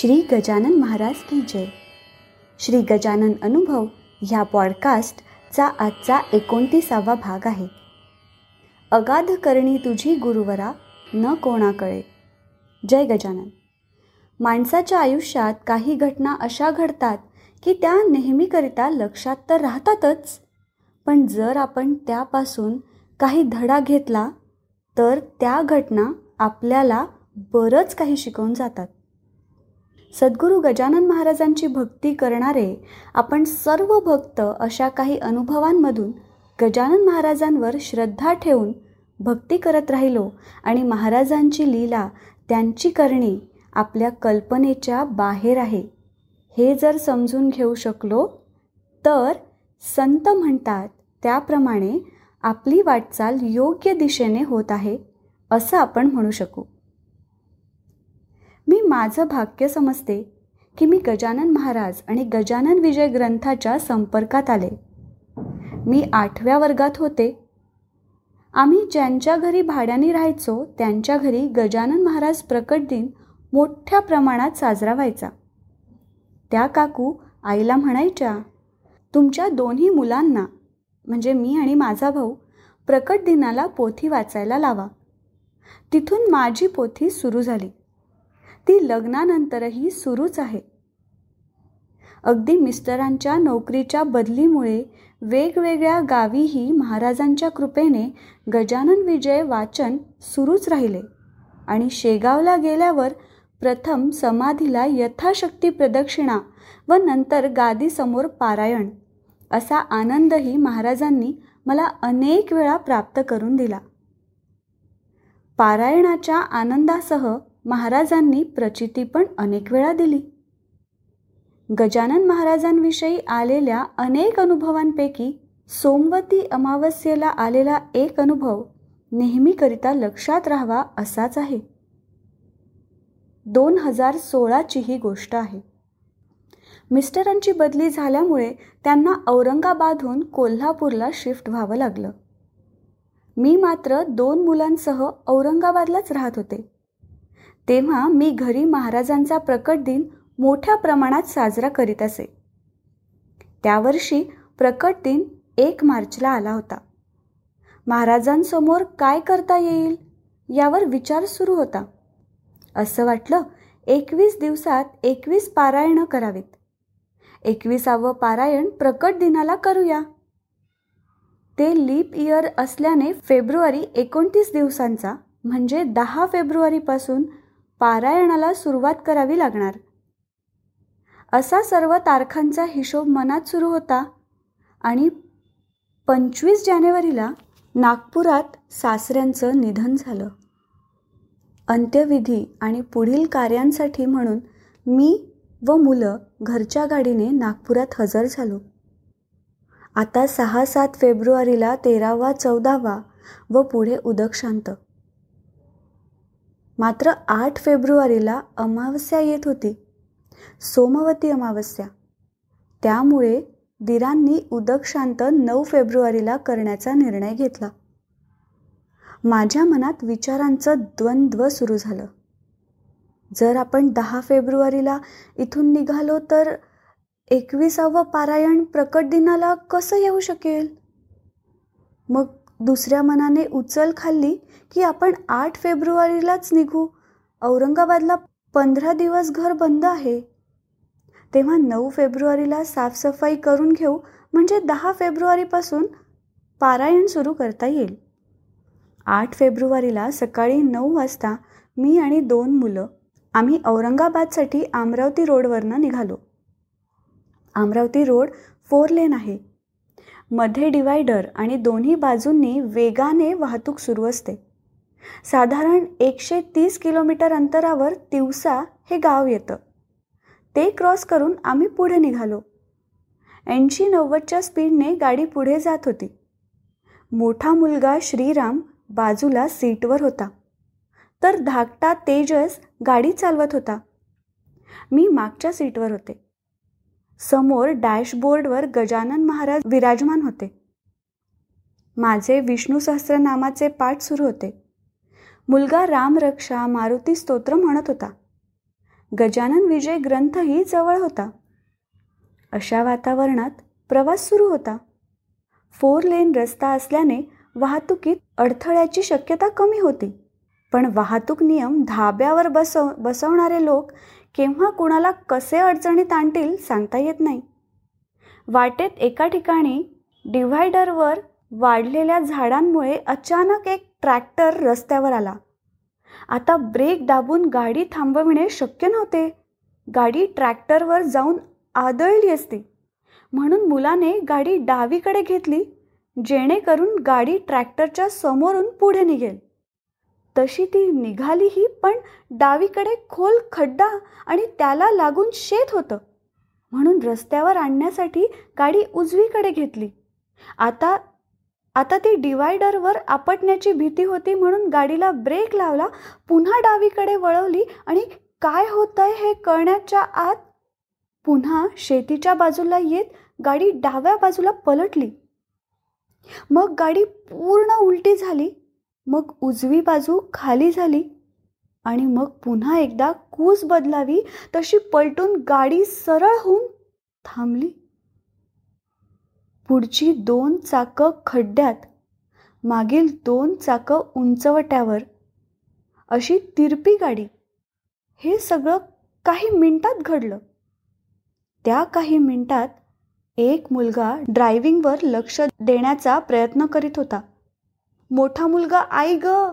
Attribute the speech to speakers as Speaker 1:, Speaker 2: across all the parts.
Speaker 1: श्री गजानन महाराज की जय. श्री गजानन अनुभव ह्या पॉडकास्टचा आजचा एकोणतीसावा भाग आहे. अगाध करणी तुझी गुरुवरा न कोणाकळे जय गजानन. माणसाच्या आयुष्यात काही घटना अशा घडतात की त्या नेहमीकरिता लक्षात तर राहतातच पण जर आपण त्यापासून काही धडा घेतला तर त्या घटना आपल्याला बरंच काही शिकवून जातात. सद्गुरू गजानन महाराजांची भक्ती करणारे आपण सर्व भक्त अशा काही अनुभवांमधून गजानन महाराजांवर श्रद्धा ठेवून भक्ती करत राहिलो आणि महाराजांची लीला त्यांची करणी आपल्या कल्पनेच्या बाहेर आहे. हे जर समजून घेऊ शकलो तर संत म्हणतात त्याप्रमाणे आपली वाटचाल योग्य दिशेने होत आहे असं आपण म्हणू शकू. मी माझं भाग्य समजते की मी गजानन महाराज आणि गजानन विजय ग्रंथाच्या संपर्कात आले. मी आठव्या वर्गात होते. आम्ही ज्यांच्या घरी भाड्याने राहायचो त्यांच्या घरी गजानन महाराज प्रकट दिन मोठ्या प्रमाणात साजरा व्हायचा. त्या काकू आईला म्हणायच्या तुमच्या दोन्ही मुलांना म्हणजे मी आणि माझा भाऊ प्रकट दिनाला पोथी वाचायला लावा. तिथून माझी पोथी सुरू झाली. ती लग्नानंतरही सुरूच आहे. अगदी मिस्टरांच्या नोकरीच्या बदलीमुळे वेगवेगळ्या गावीही महाराजांच्या कृपेने गजानन विजय वाचन सुरूच राहिले आणि शेगावला गेल्यावर प्रथम समाधीला यथाशक्ती प्रदक्षिणा व नंतर गादीसमोर पारायण असा आनंदही महाराजांनी मला अनेक वेळा प्राप्त करून दिला. पारायणाच्या आनंदासह महाराजांनी प्रचिती पण अनेक वेळा दिली. गजानन महाराजांविषयी आलेल्या अनेक अनुभवांपैकी सोमवती अमावस्येला आलेला एक अनुभव नेहमीकरिता लक्षात राहावा असाच आहे. दोन हजार सोळाची ही गोष्ट आहे. मिस्टरांची बदली झाल्यामुळे त्यांना औरंगाबादहून कोल्हापूरला शिफ्ट व्हावं लागलं. मी मात्र दोन मुलांसह औरंगाबादलाच राहत होते. तेव्हा मी घरी महाराजांचा प्रकट दिन मोठ्या प्रमाणात साजरा करीत असे. त्यावर्षी प्रकट दिन एक मार्चला आला होता. महाराजांसमोर काय करता येईल यावर विचार सुरू होता. असं वाटलं एकवीस दिवसात एकवीस पारायणं करावीत. एकविसावं पारायण प्रकट दिनाला करूया. ते लीप इयर असल्याने फेब्रुवारी एकोणतीस दिवसांचा म्हणजे दहा फेब्रुवारीपासून पारायणाला सुरुवात करावी लागणार. असा सर्व तारखांचा हिशोब मनात सुरू होता आणि पंचवीस जानेवारीला नागपुरात सासऱ्यांचं निधन झालं. अंत्यविधी आणि पुढील कार्यांसाठी म्हणून मी व मुलं घरच्या गाडीने नागपुरात हजर झालो. आता सहा सात फेब्रुवारीला तेरावा चौदावा व पुढे उदक शांत मात्र आठ फेब्रुवारीला अमावस्या येत होती. सोमवती अमावस्या. त्यामुळे दिरांनी उदक शांत नऊ फेब्रुवारीला करण्याचा निर्णय घेतला. माझ्या मनात विचारांचं द्वंद्व सुरू झालं. जर आपण दहा फेब्रुवारीला इथून निघालो तर एकविसावं पारायण प्रकट दिनाला कसं येऊ शकेल? मग दुसऱ्या मनाने उचल खाल्ली की आपण आठ फेब्रुवारीलाच निघू. औरंगाबादला पंधरा दिवस घर बंद आहे. तेव्हा नऊ फेब्रुवारीला साफसफाई करून घेऊ म्हणजे दहा फेब्रुवारीपासून पारायण सुरू करता येईल. आठ फेब्रुवारीला सकाळी नऊ वाजता मी आणि दोन मुलं आम्ही औरंगाबादसाठी अमरावती रोडवरनं निघालो. अमरावती रोड फोर लेन आहे. मध्ये डिवायडर आणि दोन्ही बाजूंनी वेगाने वाहतूक सुरू असते. साधारण एकशे तीस किलोमीटर अंतरावर तिवसा हे गाव येतं. ते क्रॉस करून आम्ही पुढे निघालो. ऐंशी नव्वदच्या स्पीडने गाडी पुढे जात होती. मोठा मुलगा श्रीराम बाजूला सीटवर होता. तर धाकटा तेजस गाडी चालवत होता. मी मागच्या सीटवर होते. समोर डॅशबोर्डवर गजानन महाराज विराजमान होते. माझे विष्णू सहस्रनामाचे पाठ सुरू होते. मुलगा रामरक्षा मारुती स्तोत्र म्हणत होता. गजानन विजय ग्रंथही जवळ होता. अशा वातावरणात प्रवास सुरू होता. फोर लेन रस्ता असल्याने वाहतुकीत अडथळ्याची शक्यता कमी होती. पण वाहतूक नियम धाब्यावर बसव बसवणारे लोक केव्हा कुणाला कसे अडचणीत आणतील सांगता येत नाही. वाटेत एका ठिकाणी डिव्हायडरवर वाढलेल्या झाडांमुळे अचानक एक ट्रॅक्टर रस्त्यावर आला. आता ब्रेक दाबून गाडी थांबविणे शक्य नव्हते. गाडी ट्रॅक्टरवर जाऊन आदळली असती. म्हणून मुलाने गाडी डावीकडे घेतली जेणेकरून गाडी ट्रॅक्टरच्या समोरून पुढे निघेल. तशी ती निघालीही पण डावीकडे खोल खड्डा आणि त्याला लागून शेत होतं. म्हणून रस्त्यावर आणण्यासाठी गाडी उजवीकडे घेतली. आता आता ती डिवायडरवर आपटण्याची भीती होती म्हणून गाडीला ब्रेक लावला पुन्हा डावीकडे वळवली आणि काय होतंय हे कळण्याच्या आत पुन्हा शेतीच्या बाजूला येत गाडी डाव्या बाजूला पलटली. मग गाडी पूर्ण उलटी झाली. मग उजवी बाजू खाली झाली आणि मग पुन्हा एकदा कूस बदलावी तशी पलटून गाडी सरळ होऊन थांबली. पुढची दोन चाकं खड्ड्यात मागील दोन चाकं उंचवट्यावर. अशी तिरपी गाडी. हे सगळं काही मिनिटात घडलं. त्या काही मिनिटात एक मुलगा ड्रायव्हिंगवर लक्ष देण्याचा प्रयत्न करीत होता. मोठा मुलगा आई ग.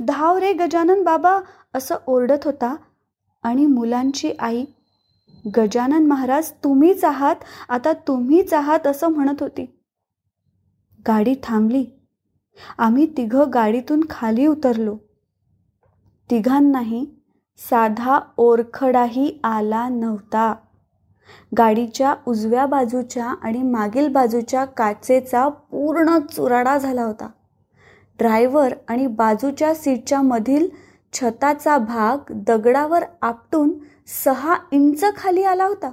Speaker 1: धाव रे गजानन बाबा असं ओरडत होता. आणि मुलांची आई गजानन महाराज तुम्हीच आहात आता तुम्हीच आहात असं म्हणत होती. गाडी थांबली. आम्ही तिघं गाडीतून खाली उतरलो. तिघांनाही साधा ओरखडाही आला नव्हता. गाडीच्या उजव्या बाजूच्या आणि मागील बाजूच्या काचेचा पूर्ण चुराडा झाला होता. ड्रायव्हर आणि बाजूच्या सीटच्या मधील छताचा भाग दगडावर आपटून सहा इंच खाली आला होता.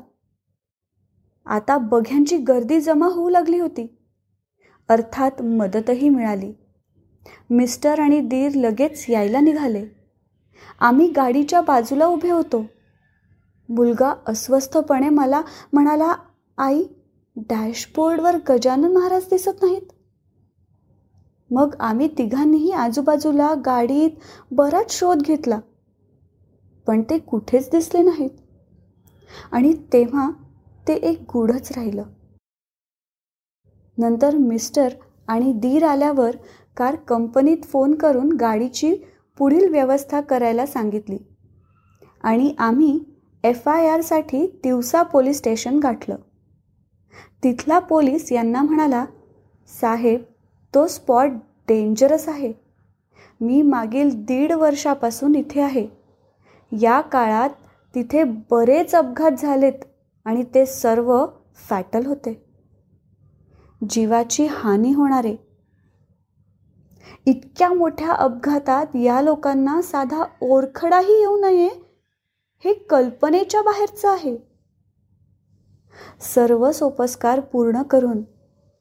Speaker 1: आता बघ्यांची गर्दी जमा होऊ लागली होती. अर्थात मदतही मिळाली. मिस्टर आणि दीर लगेच यायला निघाले. आम्ही गाडीच्या बाजूला उभे होतो. मुलगा अस्वस्थपणे मला म्हणाला आई डॅशबोर्डवर गजानन महाराज दिसत नाहीत. मग आम्ही तिघांनीही आजूबाजूला गाडीत बराच शोध घेतला. पण ते कुठेच दिसले नाहीत. आणि तेव्हा ते एक गूढच राहिलं. नंतर मिस्टर आणि दीर आल्यावर कार कंपनीत फोन करून गाडीची पुढील व्यवस्था करायला सांगितली. आणि आम्ही एफ आय आरसाठी तिवसा पोलीस स्टेशन गाठलं. तिथला पोलीस यांना म्हणाला साहेब तो स्पॉट डेंजरस आहे. मी मागील दीड वर्षापासून इथे आहे. या काळात तिथे बरेच अपघात झालेत आणि ते सर्व फॅटल होते. जीवाची हानी होणारे. इतक्या मोठ्या अपघातात या लोकांना साधा ओरखडाही येऊ नये हे कल्पनेच्या बाहेरचं आहे. सर्व सोपस्कार पूर्ण करून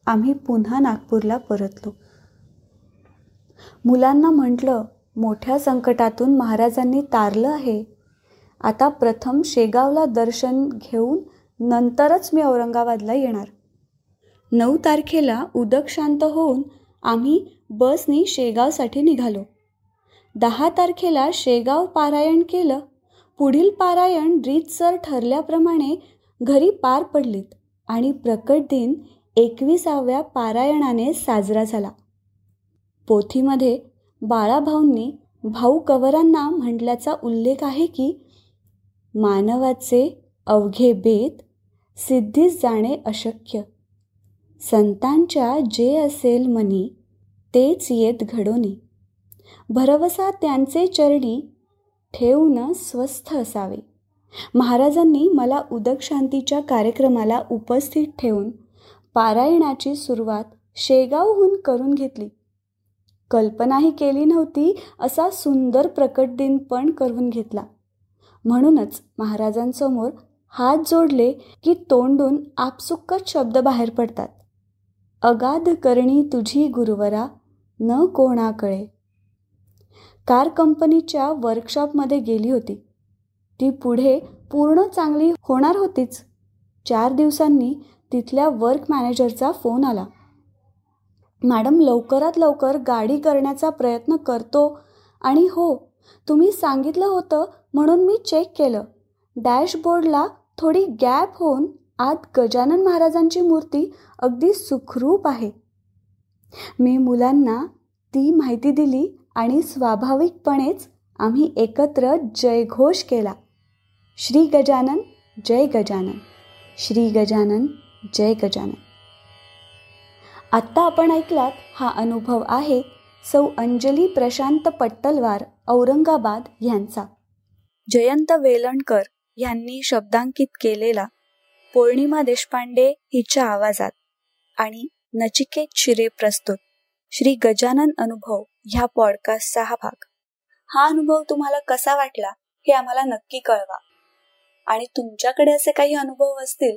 Speaker 1: आम्ही पुन्हा नागपूरला परतलो. मुलांना म्हटलं मोठ्या संकटातून महाराजांनी तारलं आहे. आता प्रथम शेगावला दर्शन घेऊन नंतरच मी औरंगाबादला येणार. नऊ तारखेला उदक शांत होऊन आम्ही बसनी शेगावसाठी निघालो. दहा तारखेला शेगाव पारायण केलं. पुढील पारायण रीतसर ठरल्याप्रमाणे घरी पार पडलीत आणि प्रकट दिन एकविसाव्या पारायणाने साजरा झाला. पोथीमध्ये बाळाभाऊंनी भाऊ कवरांना म्हटल्याचा उल्लेख आहे की मानवाचे अवघे बेत सिद्धीस जाणे अशक्य. संतांच्या जे असेल मनी तेच येत घडोनी. भरवसा त्यांचे चरणी ठेवून स्वस्थ असावे. महाराजांनी मला उदक शांतीच्या कार्यक्रमाला उपस्थित ठेवून पारायणाची सुरुवात शेगावहून करून घेतली. कल्पनाही केली नव्हती असा सुंदर प्रकट दिन पण करून घेतला. म्हणूनच महाराजांसमोर हात जोडले की तोंडून आपसुक्कच शब्द बाहेर पडतात. अगाध करणी तुझी गुरुवरा न कोणाकळे कार कंपनीच्या वर्कशॉपमध्ये गेली होती. ती पुढे पूर्ण चांगली होणार होतीच. चार दिवसांनी तिथल्या वर्क मॅनेजरचा फोन आला. मॅडम लवकरात लवकर गाडी करण्याचा प्रयत्न करतो आणि हो तुम्ही सांगितलं होतं म्हणून मी चेक केलं. डॅशबोर्डला थोडी गॅप होऊन आत गजानन महाराजांची मूर्ती अगदी सुखरूप आहे. मी मुलांना ती माहिती दिली आणि स्वाभाविकपणेच आम्ही एकत्र जयघोष केला. श्री गजानन जय गजानन. श्री गजानन जय गजानन. आत्ता आपण ऐकलात हा अनुभव आहे सौ अंजली प्रशांत पट्टलवार औरंगाबाद यांचा. जयंत वेलणकर यांनी शब्दांकित केलेला पौर्णिमा देशपांडे हिच्या आवाजात आणि नचिकेत शिरे प्रस्तुत श्री गजानन अनुभव ह्या पॉडकास्टचा हा भाग. हा अनुभव तुम्हाला कसा वाटला हे आम्हाला नक्की कळवा. आणि तुमच्याकडे असे काही अनुभव असतील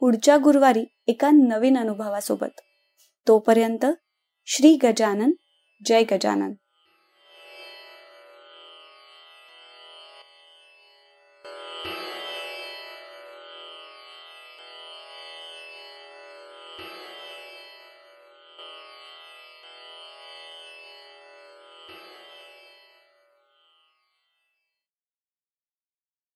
Speaker 1: पुढच्या गुरुवारी एका नवीन अनुभवासोबत. तोपर्यंत श्री गजानन जय गजानन.